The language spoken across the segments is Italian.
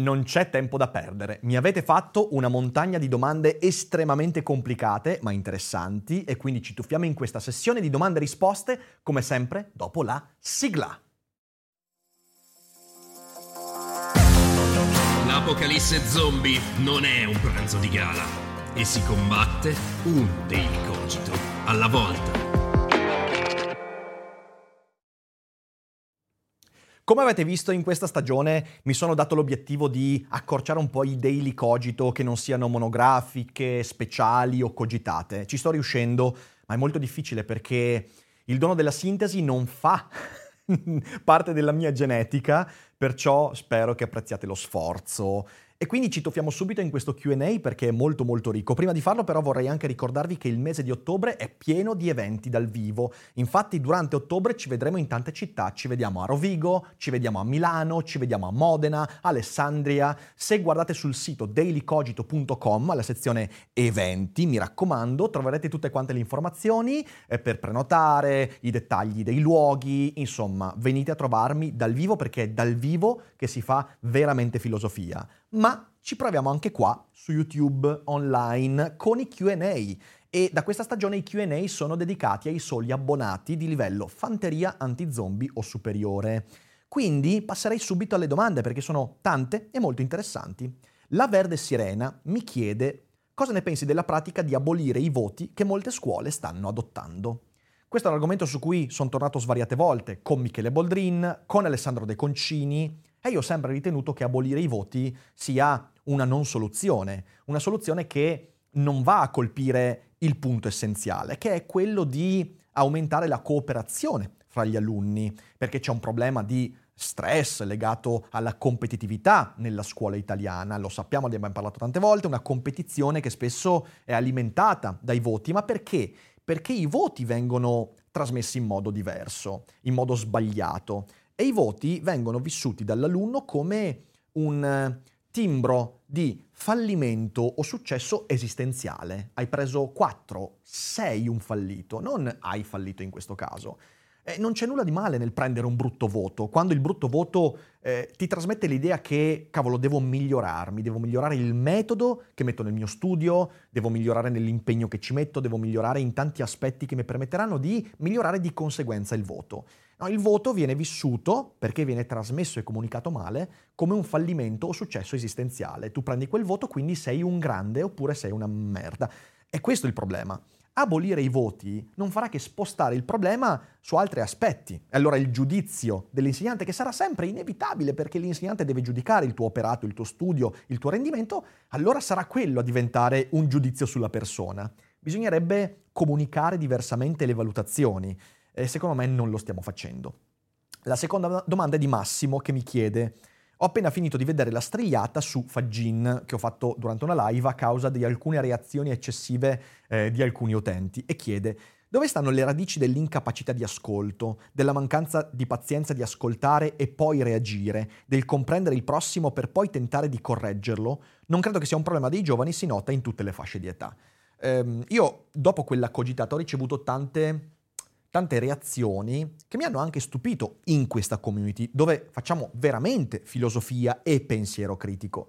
Non c'è tempo da perdere. Mi avete fatto una montagna di domande estremamente complicate ma interessanti e quindi ci tuffiamo in questa sessione di domande e risposte, come sempre, dopo la sigla. L'apocalisse zombie non è un pranzo di gala e si combatte un daily cogito alla volta. Come avete visto in questa stagione mi sono dato l'obiettivo di accorciare un po' i daily cogito che non siano monografiche, speciali o cogitate. Ci sto riuscendo, ma è molto difficile perché il dono della sintesi non fa parte della mia genetica, perciò spero che apprezziate lo sforzo e quindi ci tuffiamo subito in questo QA perché è molto molto ricco. Prima di farlo però vorrei anche ricordarvi che il mese di ottobre è pieno di eventi dal vivo. Infatti durante ottobre ci vedremo in tante città, ci vediamo a Rovigo, ci vediamo a Milano, ci vediamo a Modena, Alessandria. Se guardate sul sito dailycogito.com alla sezione eventi, mi raccomando, troverete tutte quante le informazioni eh, per prenotare, i dettagli dei luoghi, insomma, venite a trovarmi dal vivo perché è dal vivo che si fa veramente filosofia ma ci proviamo anche qua su YouTube online con i QA. E da questa stagione i QA sono dedicati ai soli abbonati di livello fanteria anti-zombie o superiore. Quindi passerei subito alle domande perché sono tante e molto interessanti. La Verde Sirena mi chiede cosa ne pensi della pratica di abolire i voti che molte scuole stanno adottando. Questo è un argomento su cui sono tornato svariate volte, con Michele Boldrin, con Alessandro De Concini, e io ho sempre ritenuto che abolire i voti sia una non soluzione, una soluzione che non va a colpire il punto essenziale, che è quello di aumentare la cooperazione fra gli alunni, perché c'è un problema di stress legato alla competitività nella scuola italiana. Lo sappiamo, ne abbiamo parlato tante volte, una competizione che spesso è alimentata dai voti. Ma perché? Perché i voti vengono trasmessi in modo diverso, in modo sbagliato e i voti vengono vissuti dall'alunno come un eh, timbro di fallimento o successo esistenziale. Hai preso 4, sei un fallito, non hai fallito in questo caso. Eh, non c'è nulla di male nel prendere un brutto voto, quando il brutto voto eh, ti trasmette l'idea che, cavolo, devo migliorarmi, devo migliorare il metodo che metto nel mio studio, devo migliorare nell'impegno che ci metto, devo migliorare in tanti aspetti che mi permetteranno di migliorare di conseguenza il voto. No, il voto viene vissuto, perché viene trasmesso e comunicato male, come un fallimento o successo esistenziale. Tu prendi quel voto, quindi sei un grande oppure sei una merda. E questo è il problema. Abolire i voti non farà che spostare il problema su altri aspetti. E allora il giudizio dell'insegnante, che sarà sempre inevitabile perché l'insegnante deve giudicare il tuo operato, il tuo studio, il tuo rendimento, allora sarà quello a diventare un giudizio sulla persona. Bisognerebbe comunicare diversamente le valutazioni e secondo me non lo stiamo facendo. La seconda domanda è di Massimo che mi chiede ho appena finito di vedere la strigliata su Fagin che ho fatto durante una live a causa di alcune reazioni eccessive eh, di alcuni utenti e chiede dove stanno le radici dell'incapacità di ascolto, della mancanza di pazienza di ascoltare e poi reagire, del comprendere il prossimo per poi tentare di correggerlo? Non credo che sia un problema dei giovani, si nota in tutte le fasce di età. Ehm, io, dopo quella cogitata, ho ricevuto tante tante reazioni che mi hanno anche stupito in questa community, dove facciamo veramente filosofia e pensiero critico.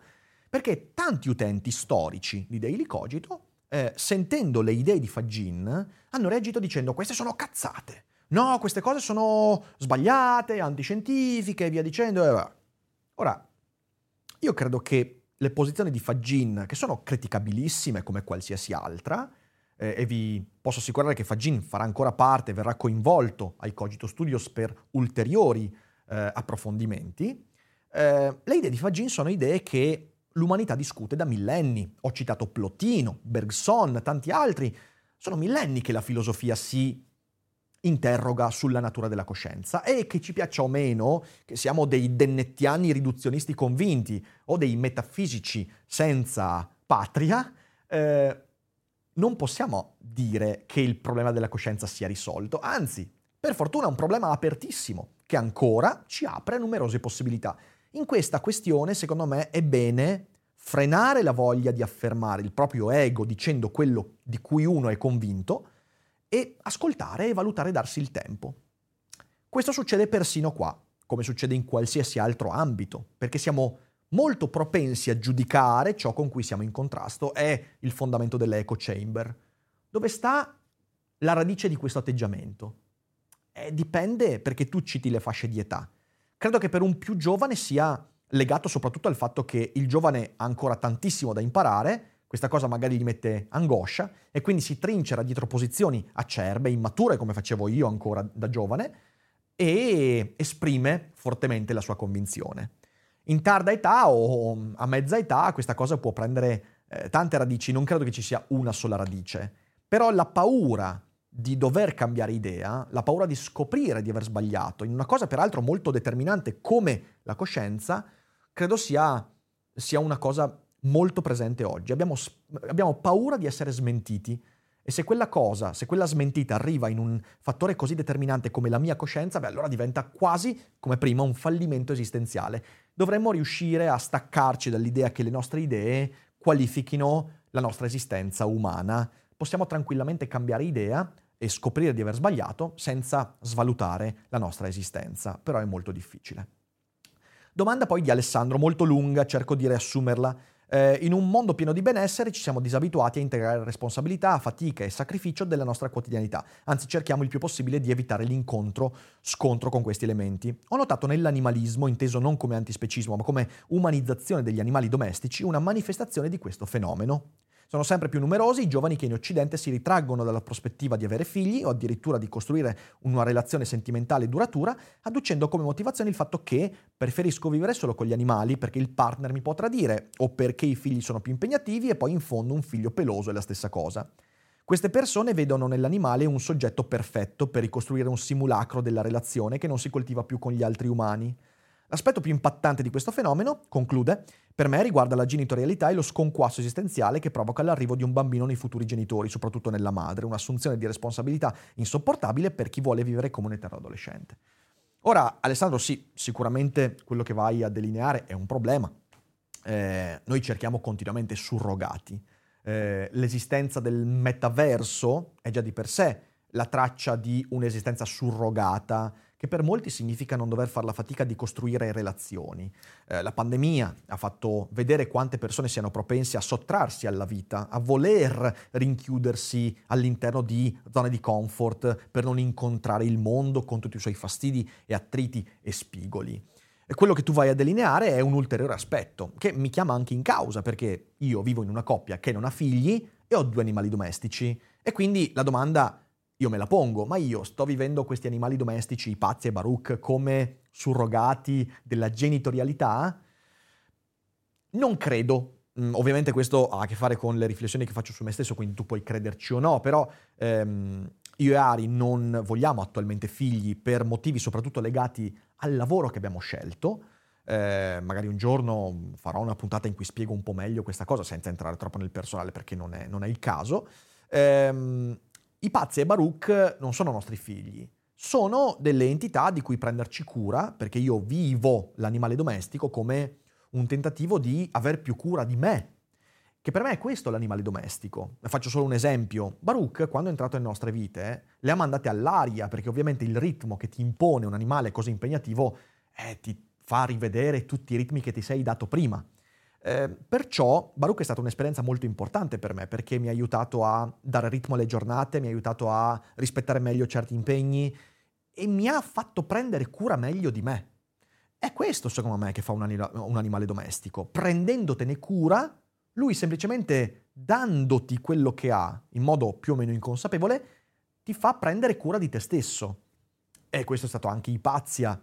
Perché tanti utenti storici di Daily Cogito, eh, sentendo le idee di Fagin, hanno reagito dicendo queste sono cazzate. No, queste cose sono sbagliate, antiscientifiche e via dicendo. Ora, io credo che le posizioni di Fagin, che sono criticabilissime come qualsiasi altra, eh, e vi posso assicurare che Fagin farà ancora parte, verrà coinvolto ai Cogito Studios per ulteriori eh, approfondimenti. Eh, le idee di Fagin sono idee che l'umanità discute da millenni. Ho citato Plotino, Bergson, tanti altri. Sono millenni che la filosofia si interroga sulla natura della coscienza e che ci piaccia o meno, che siamo dei dennettiani riduzionisti convinti o dei metafisici senza patria, eh, non possiamo dire che il problema della coscienza sia risolto, anzi, per fortuna è un problema apertissimo che ancora ci apre numerose possibilità. In questa questione, secondo me, è bene frenare la voglia di affermare il proprio ego dicendo quello di cui uno è convinto e ascoltare e valutare darsi il tempo. Questo succede persino qua, come succede in qualsiasi altro ambito, perché siamo molto propensi a giudicare ciò con cui siamo in contrasto. È il fondamento dell'echo chamber. Dove sta la radice di questo atteggiamento? Eh, dipende perché tu citi le fasce di età. Credo che per un più giovane sia legato soprattutto al fatto che il giovane ha ancora tantissimo da imparare, questa cosa magari gli mette angoscia e quindi si trincera dietro posizioni acerbe, immature come facevo io ancora da giovane e esprime fortemente la sua convinzione. In tarda età o a mezza età questa cosa può prendere eh, tante radici, non credo che ci sia una sola radice, però la paura di dover cambiare idea, la paura di scoprire di aver sbagliato, in una cosa peraltro molto determinante come la coscienza, credo sia, sia una cosa molto presente oggi. Abbiamo, abbiamo paura di essere smentiti e se quella cosa, se quella smentita arriva in un fattore così determinante come la mia coscienza, beh, allora diventa quasi, come prima, un fallimento esistenziale. Dovremmo riuscire a staccarci dall'idea che le nostre idee qualifichino la nostra esistenza umana. Possiamo tranquillamente cambiare idea e scoprire di aver sbagliato senza svalutare la nostra esistenza, però è molto difficile. Domanda poi di Alessandro, molto lunga, cerco di riassumerla. Eh, in un mondo pieno di benessere ci siamo disabituati a integrare responsabilità, fatica e sacrificio della nostra quotidianità, anzi cerchiamo il più possibile di evitare l'incontro, scontro con questi elementi. Ho notato nell'animalismo, inteso non come antispecismo, ma come umanizzazione degli animali domestici, una manifestazione di questo fenomeno. Sono sempre più numerosi i giovani che in Occidente si ritraggono dalla prospettiva di avere figli o addirittura di costruire una relazione sentimentale duratura, adducendo come motivazione il fatto che preferisco vivere solo con gli animali perché il partner mi può tradire o perché i figli sono più impegnativi e poi in fondo un figlio peloso è la stessa cosa. Queste persone vedono nell'animale un soggetto perfetto per ricostruire un simulacro della relazione che non si coltiva più con gli altri umani. L'aspetto più impattante di questo fenomeno, conclude, per me riguarda la genitorialità e lo sconquasso esistenziale che provoca l'arrivo di un bambino nei futuri genitori, soprattutto nella madre, un'assunzione di responsabilità insopportabile per chi vuole vivere come un eterno adolescente. Ora, Alessandro, sì, sicuramente quello che vai a delineare è un problema. Eh, noi cerchiamo continuamente surrogati. Eh, l'esistenza del metaverso è già di per sé la traccia di un'esistenza surrogata che per molti significa non dover fare la fatica di costruire relazioni. Eh, la pandemia ha fatto vedere quante persone siano propense a sottrarsi alla vita, a voler rinchiudersi all'interno di zone di comfort per non incontrare il mondo con tutti i suoi fastidi e attriti e spigoli. E quello che tu vai a delineare è un ulteriore aspetto che mi chiama anche in causa perché io vivo in una coppia che non ha figli e ho due animali domestici e quindi la domanda io me la pongo, ma io sto vivendo questi animali domestici, Pazzi e Baruch, come surrogati della genitorialità? Non credo. Mm, ovviamente questo ha a che fare con le riflessioni che faccio su me stesso, quindi tu puoi crederci o no, però ehm, io e Ari non vogliamo attualmente figli per motivi soprattutto legati al lavoro che abbiamo scelto. Eh, magari un giorno farò una puntata in cui spiego un po' meglio questa cosa senza entrare troppo nel personale perché non è, non è il caso. Eh, i pazzi e Baruch non sono nostri figli, sono delle entità di cui prenderci cura, perché io vivo l'animale domestico come un tentativo di aver più cura di me, che per me è questo l'animale domestico. Faccio solo un esempio. Baruch, quando è entrato nelle nostre vite, le ha mandate all'aria, perché ovviamente il ritmo che ti impone un animale così impegnativo eh, ti fa rivedere tutti i ritmi che ti sei dato prima. Eh, perciò Baruch è stata un'esperienza molto importante per me perché mi ha aiutato a dare ritmo alle giornate, mi ha aiutato a rispettare meglio certi impegni e mi ha fatto prendere cura meglio di me. È questo secondo me che fa un, anima- un animale domestico. Prendendotene cura, lui semplicemente dandoti quello che ha in modo più o meno inconsapevole, ti fa prendere cura di te stesso. E questo è stato anche Ipazia.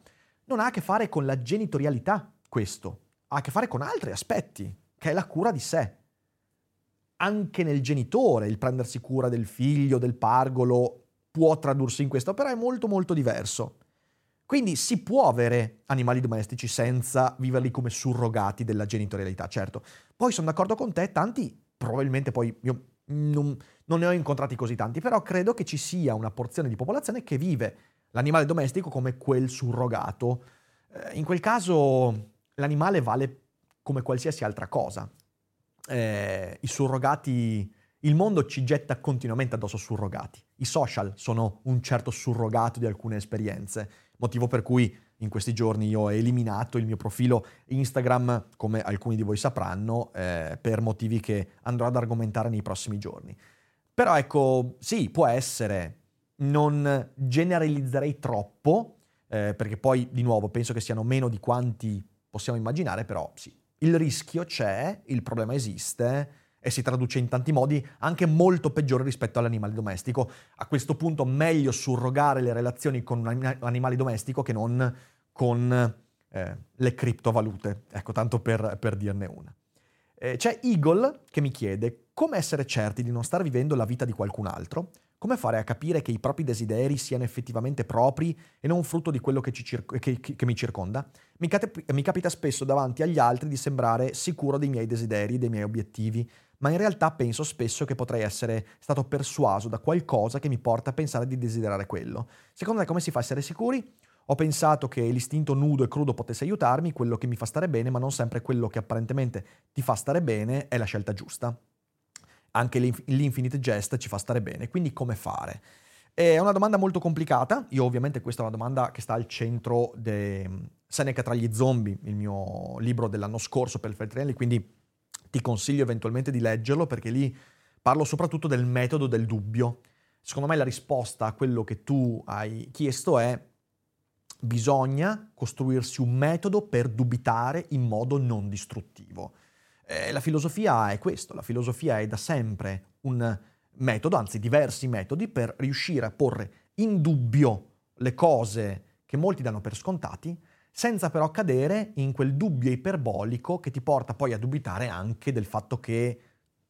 Non ha a che fare con la genitorialità, questo ha a che fare con altri aspetti, che è la cura di sé. Anche nel genitore, il prendersi cura del figlio, del pargolo, può tradursi in questo, però è molto molto diverso. Quindi si può avere animali domestici senza viverli come surrogati della genitorialità, certo. Poi sono d'accordo con te, tanti, probabilmente poi io non, non ne ho incontrati così tanti, però credo che ci sia una porzione di popolazione che vive l'animale domestico come quel surrogato. Eh, in quel caso l'animale vale come qualsiasi altra cosa. Eh, I surrogati il mondo ci getta continuamente addosso surrogati. I social sono un certo surrogato di alcune esperienze, motivo per cui in questi giorni io ho eliminato il mio profilo Instagram, come alcuni di voi sapranno, eh, per motivi che andrò ad argomentare nei prossimi giorni. Però ecco, sì, può essere, non generalizzerei troppo, eh, perché poi di nuovo penso che siano meno di quanti possiamo immaginare, però sì, il rischio c'è, il problema esiste e si traduce in tanti modi, anche molto peggiore rispetto all'animale domestico. A questo punto meglio surrogare le relazioni con un animale domestico che non con eh, le criptovalute. Ecco, tanto per, per dirne una. Eh, c'è Eagle che mi chiede come essere certi di non star vivendo la vita di qualcun altro, come fare a capire che i propri desideri siano effettivamente propri e non frutto di quello che, circo- che, che mi circonda? Mi, cap- mi capita spesso davanti agli altri di sembrare sicuro dei miei desideri, dei miei obiettivi, ma in realtà penso spesso che potrei essere stato persuaso da qualcosa che mi porta a pensare di desiderare quello. Secondo te come si fa a essere sicuri? Ho pensato che l'istinto nudo e crudo potesse aiutarmi, quello che mi fa stare bene, ma non sempre quello che apparentemente ti fa stare bene è la scelta giusta. Anche l'infinite jest ci fa stare bene, quindi come fare? È una domanda molto complicata, io ovviamente questa è una domanda che sta al centro di Seneca tra gli zombie, il mio libro dell'anno scorso per il Feltrinelli, quindi ti consiglio eventualmente di leggerlo perché lì parlo soprattutto del metodo del dubbio. Secondo me la risposta a quello che tu hai chiesto è bisogna costruirsi un metodo per dubitare in modo non distruttivo. Eh, la filosofia è questo, la filosofia è da sempre un metodo, anzi diversi metodi, per riuscire a porre in dubbio le cose che molti danno per scontati, senza però cadere in quel dubbio iperbolico che ti porta poi a dubitare anche del fatto che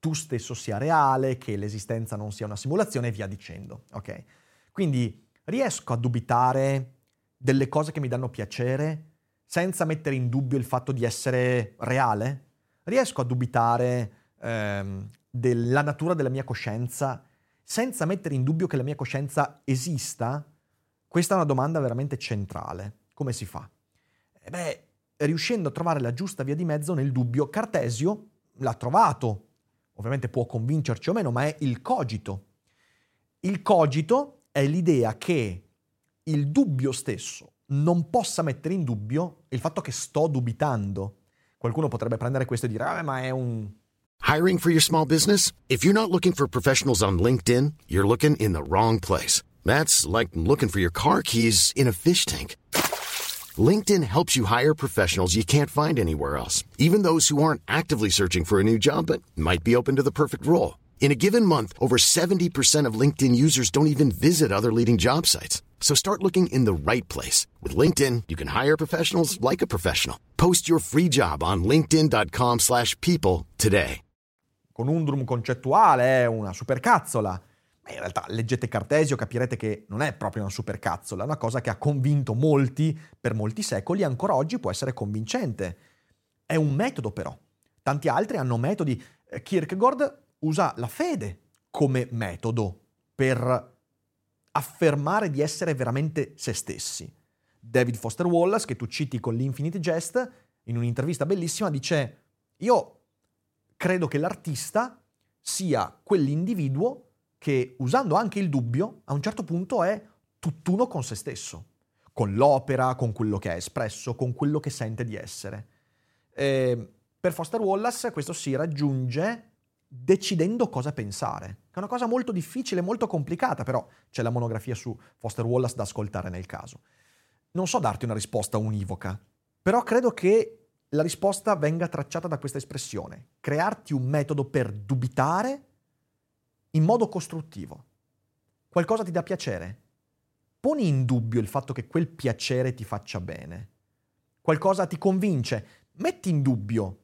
tu stesso sia reale, che l'esistenza non sia una simulazione e via dicendo. Ok? Quindi riesco a dubitare delle cose che mi danno piacere senza mettere in dubbio il fatto di essere reale? Riesco a dubitare ehm, della natura della mia coscienza senza mettere in dubbio che la mia coscienza esista? Questa è una domanda veramente centrale. Come si fa? E beh, riuscendo a trovare la giusta via di mezzo nel dubbio, Cartesio l'ha trovato. Ovviamente può convincerci o meno, ma è il cogito. Il cogito è l'idea che il dubbio stesso non possa mettere in dubbio il fatto che sto dubitando. Qualcuno potrebbe prendere questo e dire, ah, ma è un... Hiring for your small business? If you're not looking for professionals on LinkedIn, you're looking in the wrong place. That's like looking for your car keys in a fish tank. LinkedIn helps you hire professionals you can't find anywhere else, even those who aren't actively searching for a new job but might be open to the perfect role. In a given month, over 70% of LinkedIn users don't even visit other leading job sites. So start looking in the right place. With LinkedIn, you can hire professionals like a professional. Post your free job on linkedin.com slash people today. Con un drum concettuale è una supercazzola. in realtà leggete Cartesio, capirete che non è proprio una supercazzola, è una cosa che ha convinto molti per molti secoli e ancora oggi può essere convincente. È un metodo però. Tanti altri hanno metodi. Eh, Kierkegaard usa la fede come metodo per affermare di essere veramente se stessi. David Foster Wallace, che tu citi con l'Infinite Jest, in un'intervista bellissima dice io credo che l'artista sia quell'individuo che usando anche il dubbio, a un certo punto è tutt'uno con se stesso, con l'opera, con quello che ha espresso, con quello che sente di essere. E per Foster Wallace questo si raggiunge decidendo cosa pensare, è una cosa molto difficile, molto complicata, però c'è la monografia su Foster Wallace da ascoltare nel caso. Non so darti una risposta univoca, però credo che la risposta venga tracciata da questa espressione, crearti un metodo per dubitare in modo costruttivo. Qualcosa ti dà piacere? Poni in dubbio il fatto che quel piacere ti faccia bene. Qualcosa ti convince? Metti in dubbio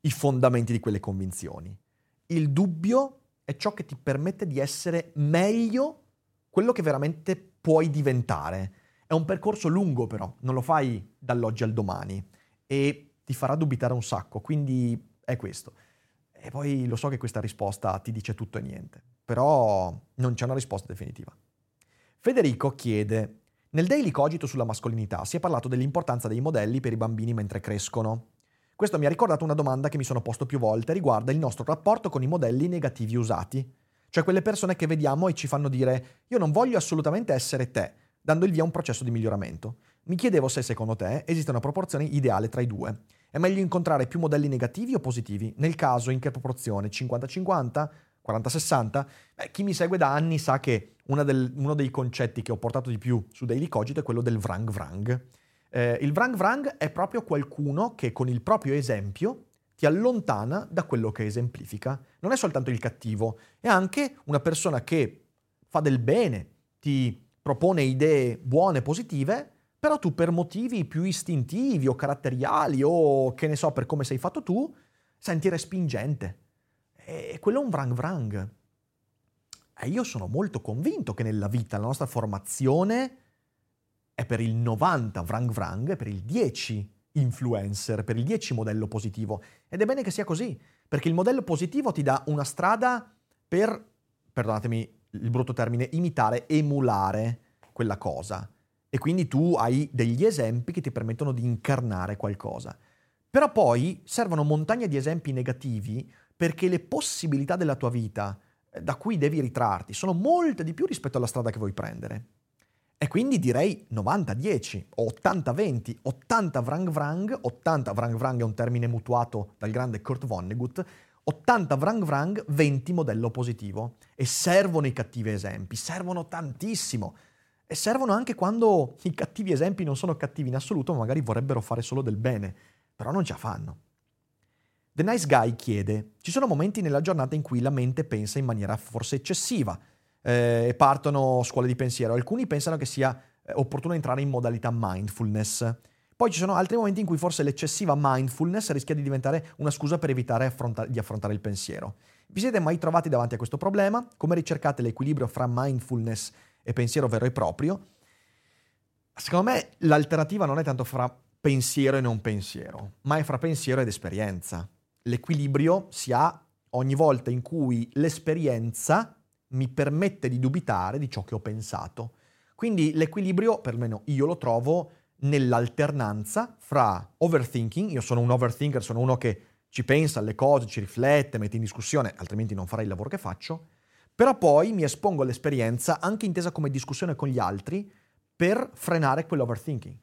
i fondamenti di quelle convinzioni. Il dubbio è ciò che ti permette di essere meglio quello che veramente puoi diventare. È un percorso lungo però, non lo fai dall'oggi al domani e ti farà dubitare un sacco, quindi è questo. E poi lo so che questa risposta ti dice tutto e niente, però non c'è una risposta definitiva. Federico chiede, nel Daily Cogito sulla mascolinità si è parlato dell'importanza dei modelli per i bambini mentre crescono. Questo mi ha ricordato una domanda che mi sono posto più volte riguarda il nostro rapporto con i modelli negativi usati. Cioè quelle persone che vediamo e ci fanno dire io non voglio assolutamente essere te, dando il via a un processo di miglioramento. Mi chiedevo se secondo te esiste una proporzione ideale tra i due. È meglio incontrare più modelli negativi o positivi? Nel caso in che proporzione? 50-50? 40-60? Beh, chi mi segue da anni sa che del, uno dei concetti che ho portato di più su Daily Cogito è quello del vrang vrang. Eh, il vrang vrang è proprio qualcuno che con il proprio esempio ti allontana da quello che esemplifica. Non è soltanto il cattivo, è anche una persona che fa del bene, ti propone idee buone, positive, però tu per motivi più istintivi o caratteriali o che ne so per come sei fatto tu, senti respingente. E quello è un vrang vrang. E io sono molto convinto che nella vita la nostra formazione è per il 90 vrang vrang, è per il 10 influencer, per il 10 modello positivo. Ed è bene che sia così, perché il modello positivo ti dà una strada per, perdonatemi il brutto termine, imitare, emulare quella cosa. E quindi tu hai degli esempi che ti permettono di incarnare qualcosa. Però poi servono montagne di esempi negativi perché le possibilità della tua vita eh, da cui devi ritrarti sono molte di più rispetto alla strada che vuoi prendere. E quindi direi 90-10 o 80-20, 80 vrang vrang, 80 vrang vrang è un termine mutuato dal grande Kurt Vonnegut, 80 vrang vrang, 20 modello positivo. E servono i cattivi esempi, servono tantissimo. E servono anche quando i cattivi esempi non sono cattivi in assoluto, ma magari vorrebbero fare solo del bene, però non ce la fanno. The Nice Guy chiede, ci sono momenti nella giornata in cui la mente pensa in maniera forse eccessiva, eh, e partono scuole di pensiero. Alcuni pensano che sia eh, opportuno entrare in modalità mindfulness. Poi ci sono altri momenti in cui forse l'eccessiva mindfulness rischia di diventare una scusa per evitare affronta- di affrontare il pensiero. Vi siete mai trovati davanti a questo problema? Come ricercate l'equilibrio fra mindfulness e pensiero vero e proprio? Secondo me l'alternativa non è tanto fra pensiero e non pensiero, ma è fra pensiero ed esperienza. L'equilibrio si ha ogni volta in cui l'esperienza mi permette di dubitare di ciò che ho pensato. Quindi l'equilibrio, perlomeno io lo trovo nell'alternanza fra overthinking, io sono un overthinker, sono uno che ci pensa alle cose, ci riflette, mette in discussione, altrimenti non farei il lavoro che faccio, però poi mi espongo all'esperienza anche intesa come discussione con gli altri per frenare quell'overthinking.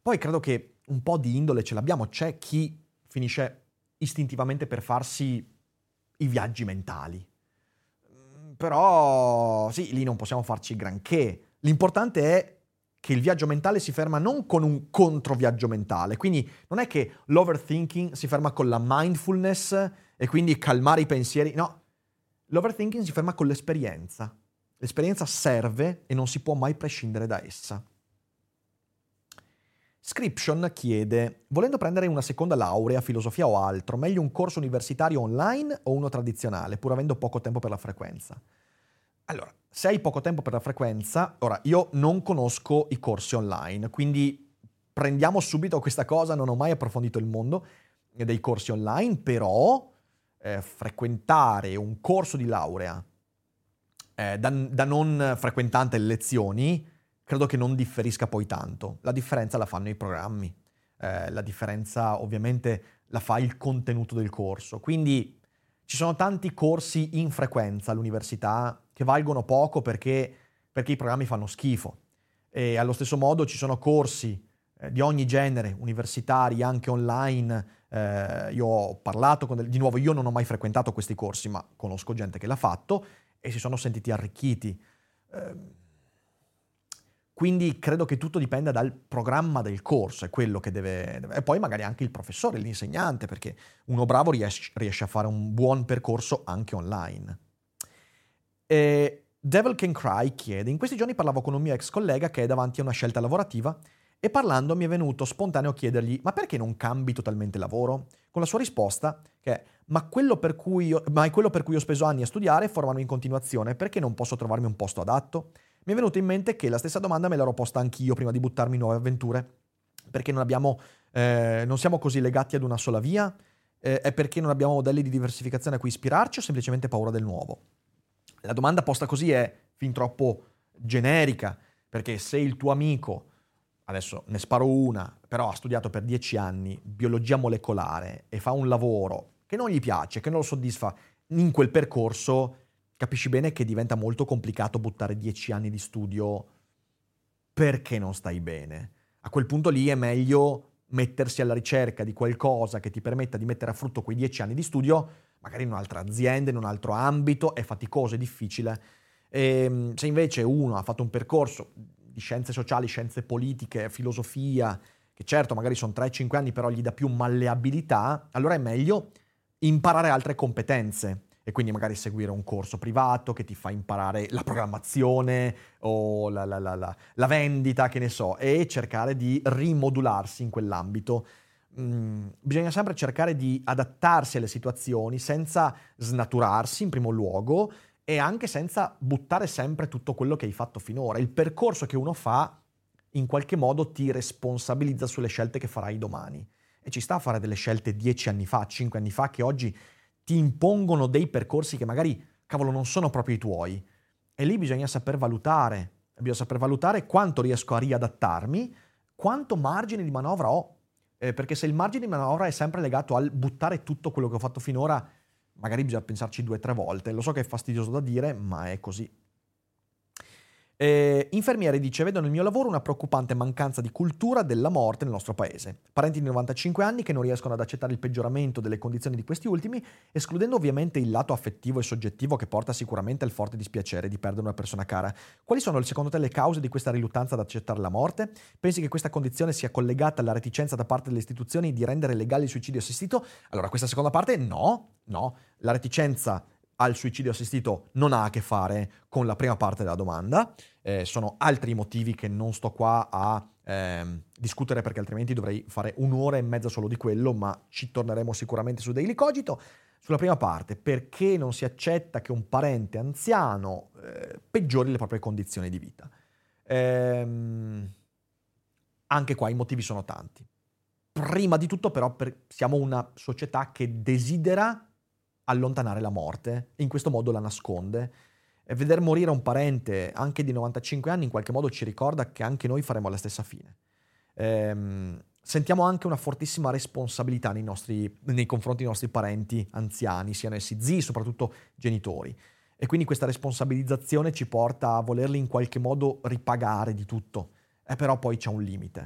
Poi credo che un po' di indole ce l'abbiamo, c'è chi finisce istintivamente per farsi i viaggi mentali, però sì, lì non possiamo farci granché. L'importante è che il viaggio mentale si ferma non con un controviaggio mentale, quindi non è che l'overthinking si ferma con la mindfulness e quindi calmare i pensieri, no, l'overthinking si ferma con l'esperienza. L'esperienza serve e non si può mai prescindere da essa. Scription chiede, volendo prendere una seconda laurea, filosofia o altro, meglio un corso universitario online o uno tradizionale, pur avendo poco tempo per la frequenza? Allora, se hai poco tempo per la frequenza, ora io non conosco i corsi online, quindi prendiamo subito questa cosa, non ho mai approfondito il mondo dei corsi online, però eh, frequentare un corso di laurea eh, da, da non frequentante le lezioni, credo che non differisca poi tanto. La differenza la fanno i programmi, eh, la differenza ovviamente la fa il contenuto del corso. Quindi ci sono tanti corsi in frequenza all'università che valgono poco perché, perché i programmi fanno schifo. E allo stesso modo ci sono corsi eh, di ogni genere, universitari, anche online. Eh, io ho parlato con... Del... Di nuovo, io non ho mai frequentato questi corsi, ma conosco gente che l'ha fatto e si sono sentiti arricchiti. Eh, quindi credo che tutto dipenda dal programma del corso, è quello che deve. E poi magari anche il professore, l'insegnante, perché uno bravo riesce, riesce a fare un buon percorso anche online. E Devil Can Cry chiede, in questi giorni parlavo con un mio ex collega che è davanti a una scelta lavorativa e parlando mi è venuto spontaneo chiedergli ma perché non cambi totalmente lavoro? Con la sua risposta che è ma, quello io, ma è quello per cui ho speso anni a studiare e formarmi in continuazione, perché non posso trovarmi un posto adatto? Mi è venuto in mente che la stessa domanda me l'ero posta anch'io prima di buttarmi in nuove avventure, perché non, abbiamo, eh, non siamo così legati ad una sola via, eh, è perché non abbiamo modelli di diversificazione a cui ispirarci o semplicemente paura del nuovo? La domanda posta così è fin troppo generica, perché se il tuo amico, adesso ne sparo una, però ha studiato per dieci anni biologia molecolare e fa un lavoro che non gli piace, che non lo soddisfa in quel percorso, capisci bene che diventa molto complicato buttare dieci anni di studio perché non stai bene. A quel punto lì è meglio mettersi alla ricerca di qualcosa che ti permetta di mettere a frutto quei dieci anni di studio, magari in un'altra azienda, in un altro ambito, è faticoso, è difficile. E, ehm, se invece uno ha fatto un percorso di scienze sociali, scienze politiche, filosofia, che certo magari sono 3-5 anni, però gli dà più malleabilità, allora è meglio imparare altre competenze e quindi magari seguire un corso privato che ti fa imparare la programmazione o la, la, la, la vendita, che ne so, e cercare di rimodularsi in quell'ambito. Mm, bisogna sempre cercare di adattarsi alle situazioni senza snaturarsi in primo luogo e anche senza buttare sempre tutto quello che hai fatto finora. Il percorso che uno fa in qualche modo ti responsabilizza sulle scelte che farai domani. E ci sta a fare delle scelte dieci anni fa, cinque anni fa, che oggi ti impongono dei percorsi che magari, cavolo, non sono proprio i tuoi. E lì bisogna saper valutare, bisogna saper valutare quanto riesco a riadattarmi, quanto margine di manovra ho. Eh, perché se il margine di manovra è sempre legato al buttare tutto quello che ho fatto finora, magari bisogna pensarci due o tre volte. Lo so che è fastidioso da dire, ma è così. Eh, infermiere dice: Vedo nel mio lavoro una preoccupante mancanza di cultura della morte nel nostro paese. Parenti di 95 anni che non riescono ad accettare il peggioramento delle condizioni di questi ultimi, escludendo ovviamente il lato affettivo e soggettivo che porta sicuramente al forte dispiacere di perdere una persona cara. Quali sono secondo te le cause di questa riluttanza ad accettare la morte? Pensi che questa condizione sia collegata alla reticenza da parte delle istituzioni di rendere legale il suicidio assistito? Allora, questa seconda parte no, no. La reticenza al suicidio assistito non ha a che fare con la prima parte della domanda, eh, sono altri motivi che non sto qua a eh, discutere perché altrimenti dovrei fare un'ora e mezza solo di quello, ma ci torneremo sicuramente su Daily Cogito. Sulla prima parte, perché non si accetta che un parente anziano eh, peggiori le proprie condizioni di vita? Ehm, anche qua i motivi sono tanti. Prima di tutto però per, siamo una società che desidera allontanare la morte in questo modo la nasconde. E veder morire un parente anche di 95 anni in qualche modo ci ricorda che anche noi faremo la stessa fine. Ehm, sentiamo anche una fortissima responsabilità nei, nostri, nei confronti dei nostri parenti anziani, siano essi zii, soprattutto genitori. E quindi questa responsabilizzazione ci porta a volerli in qualche modo ripagare di tutto. E però poi c'è un limite.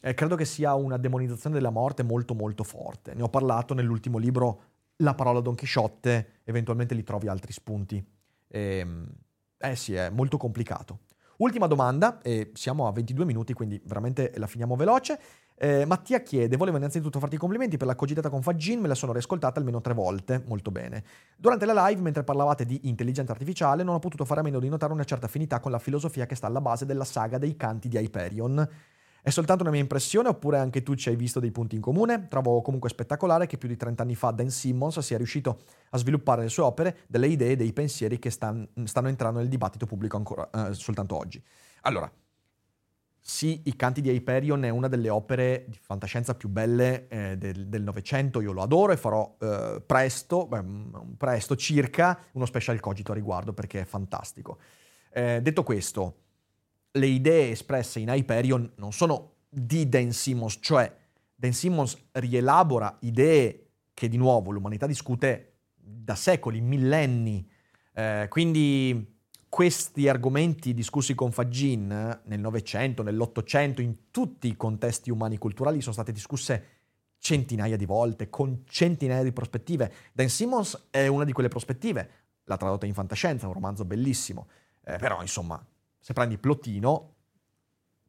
E credo che sia una demonizzazione della morte molto molto forte. Ne ho parlato nell'ultimo libro la parola Don Chisciotte, eventualmente li trovi altri spunti. E, ehm, eh sì, è molto complicato. Ultima domanda, e siamo a 22 minuti, quindi veramente la finiamo veloce. Eh, Mattia chiede: Volevo innanzitutto farti i complimenti per la cogitata con Fagin, me la sono riascoltata almeno tre volte, molto bene. Durante la live, mentre parlavate di intelligenza artificiale, non ho potuto fare a meno di notare una certa affinità con la filosofia che sta alla base della saga dei canti di Hyperion. È soltanto una mia impressione oppure anche tu ci hai visto dei punti in comune? Trovo comunque spettacolare che più di 30 anni fa Dan Simmons sia riuscito a sviluppare nelle sue opere delle idee e dei pensieri che stan, stanno entrando nel dibattito pubblico ancora eh, soltanto oggi. Allora, sì, I Canti di Hyperion è una delle opere di fantascienza più belle eh, del Novecento, io lo adoro e farò eh, presto, beh, presto circa, uno special cogito a riguardo perché è fantastico. Eh, detto questo, le idee espresse in Hyperion non sono di Dan Simmons, cioè Dan Simmons rielabora idee che di nuovo l'umanità discute da secoli, millenni. Eh, quindi questi argomenti discussi con Fagin nel Novecento, nell'Ottocento, in tutti i contesti umani culturali sono state discusse centinaia di volte, con centinaia di prospettive. Dan Simmons è una di quelle prospettive, l'ha tradotta in fantascienza, un romanzo bellissimo, eh, però insomma se prendi Plotino,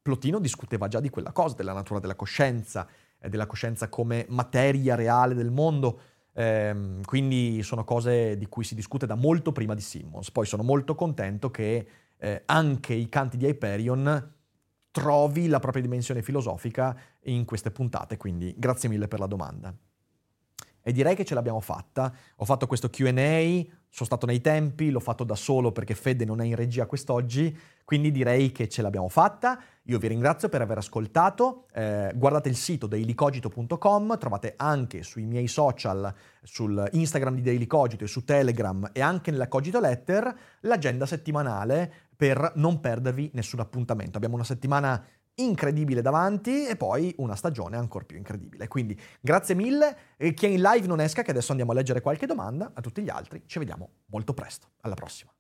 Plotino discuteva già di quella cosa, della natura della coscienza, eh, della coscienza come materia reale del mondo. Eh, quindi sono cose di cui si discute da molto prima di Simmons. Poi sono molto contento che eh, anche i canti di Hyperion trovi la propria dimensione filosofica in queste puntate, quindi grazie mille per la domanda. e direi che ce l'abbiamo fatta. Ho fatto questo QA, sono stato nei tempi, l'ho fatto da solo perché Fede non è in regia quest'oggi, quindi direi che ce l'abbiamo fatta. Io vi ringrazio per aver ascoltato, eh, guardate il sito dailycogito.com, trovate anche sui miei social, sul Instagram di Daily Cogito e su Telegram e anche nella Cogito Letter l'agenda settimanale per non perdervi nessun appuntamento. Abbiamo una settimana incredibile davanti e poi una stagione ancora più incredibile. Quindi grazie mille e chi è in live non esca che adesso andiamo a leggere qualche domanda, a tutti gli altri ci vediamo molto presto. Alla prossima.